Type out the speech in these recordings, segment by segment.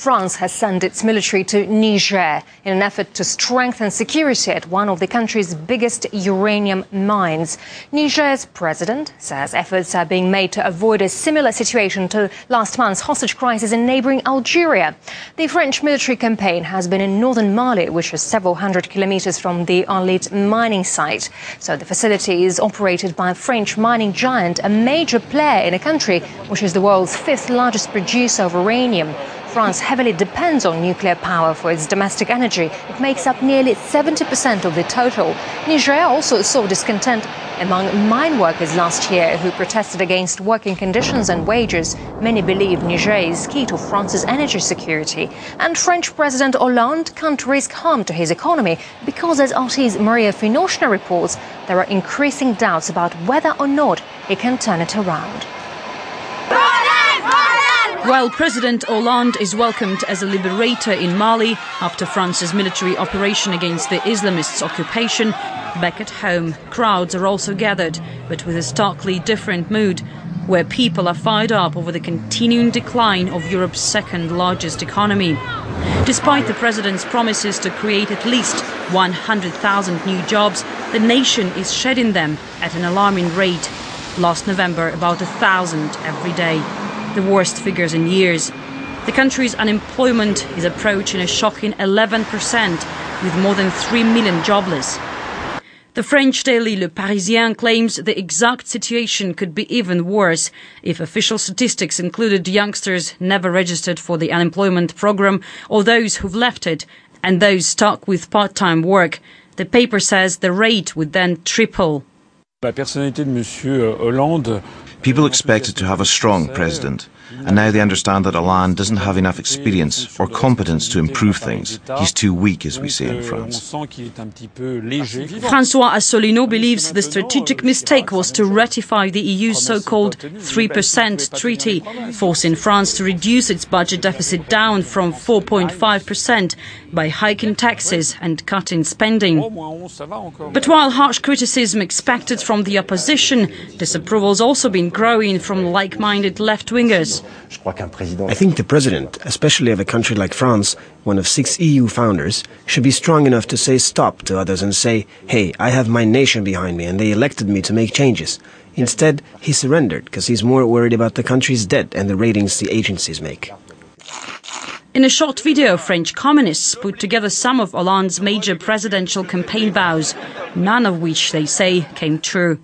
France has sent its military to Niger in an effort to strengthen security at one of the country's biggest uranium mines. Niger's president says efforts are being made to avoid a similar situation to last month's hostage crisis in neighboring Algeria. The French military campaign has been in northern Mali, which is several hundred kilometers from the Arlit mining site. So the facility is operated by a French mining giant, a major player in a country which is the world's fifth largest producer of uranium. France heavily depends on nuclear power for its domestic energy. It makes up nearly 70% of the total. Niger also saw discontent among mine workers last year who protested against working conditions and wages. Many believe Niger is key to France's energy security. And French President Hollande can't risk harm to his economy because, as RT's Maria Finoshina reports, there are increasing doubts about whether or not he can turn it around. While President Hollande is welcomed as a liberator in Mali after France's military operation against the Islamists' occupation, back at home, crowds are also gathered, but with a starkly different mood, where people are fired up over the continuing decline of Europe's second largest economy. Despite the president's promises to create at least 100,000 new jobs, the nation is shedding them at an alarming rate. Last November, about a thousand every day the worst figures in years. The country's unemployment is approaching a shocking 11%, with more than 3 million jobless. The French daily Le Parisien claims the exact situation could be even worse if official statistics included youngsters never registered for the unemployment program or those who've left it and those stuck with part-time work. The paper says the rate would then triple. La personnalité de Monsieur Hollande People expected to have a strong president, and now they understand that Hollande doesn't have enough experience or competence to improve things. He's too weak, as we say in France. Francois Asselineau believes the strategic mistake was to ratify the EU's so-called 3% treaty, forcing France to reduce its budget deficit down from 4.5% by hiking taxes and cutting spending. But while harsh criticism expected from the opposition, disapproval has also been growing from like-minded left-wingers. I think the president, especially of a country like France, one of six EU founders, should be strong enough to say stop to others and say, hey, I have my nation behind me and they elected me to make changes. Instead, he surrendered because he's more worried about the country's debt and the ratings the agencies make. In a short video, French communists put together some of Hollande's major presidential campaign vows, none of which, they say, came true.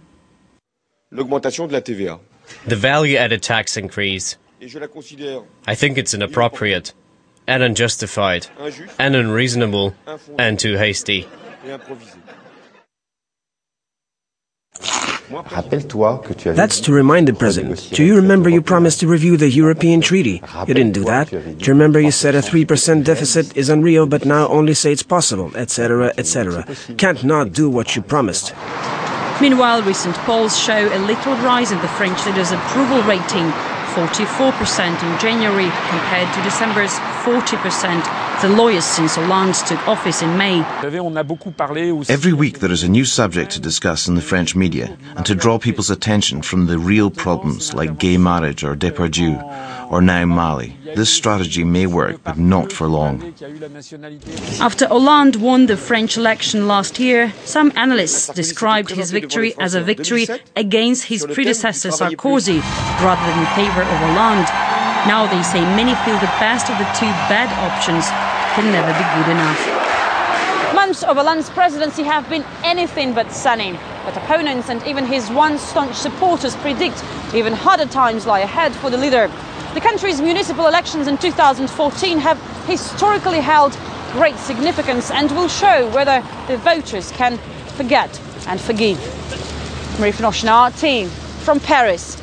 The value added tax increase. I think it's inappropriate, and unjustified, and unreasonable, and too hasty. That's to remind the president. Do you remember you promised to review the European Treaty? You didn't do that. Do you remember you said a 3% deficit is unreal, but now only say it's possible, etc., etc. Can't not do what you promised. Meanwhile, recent polls show a little rise in the French leader's approval rating 44% in January compared to December's 40%, the lowest since Hollande took office in May. Every week there is a new subject to discuss in the French media and to draw people's attention from the real problems like gay marriage or Depardieu or now Mali. This strategy may work, but not for long. After Hollande won the French election last year, some analysts described his victory as a victory against his predecessor Sarkozy rather than in favor of Hollande. Now they say many feel the best of the two bad options can never be good enough. Months of Hollande's presidency have been anything but sunny. But opponents and even his once staunch supporters predict even harder times lie ahead for the leader. The country's municipal elections in 2014 have historically held great significance and will show whether the voters can forget and forgive. Marie Finoshina, team from Paris.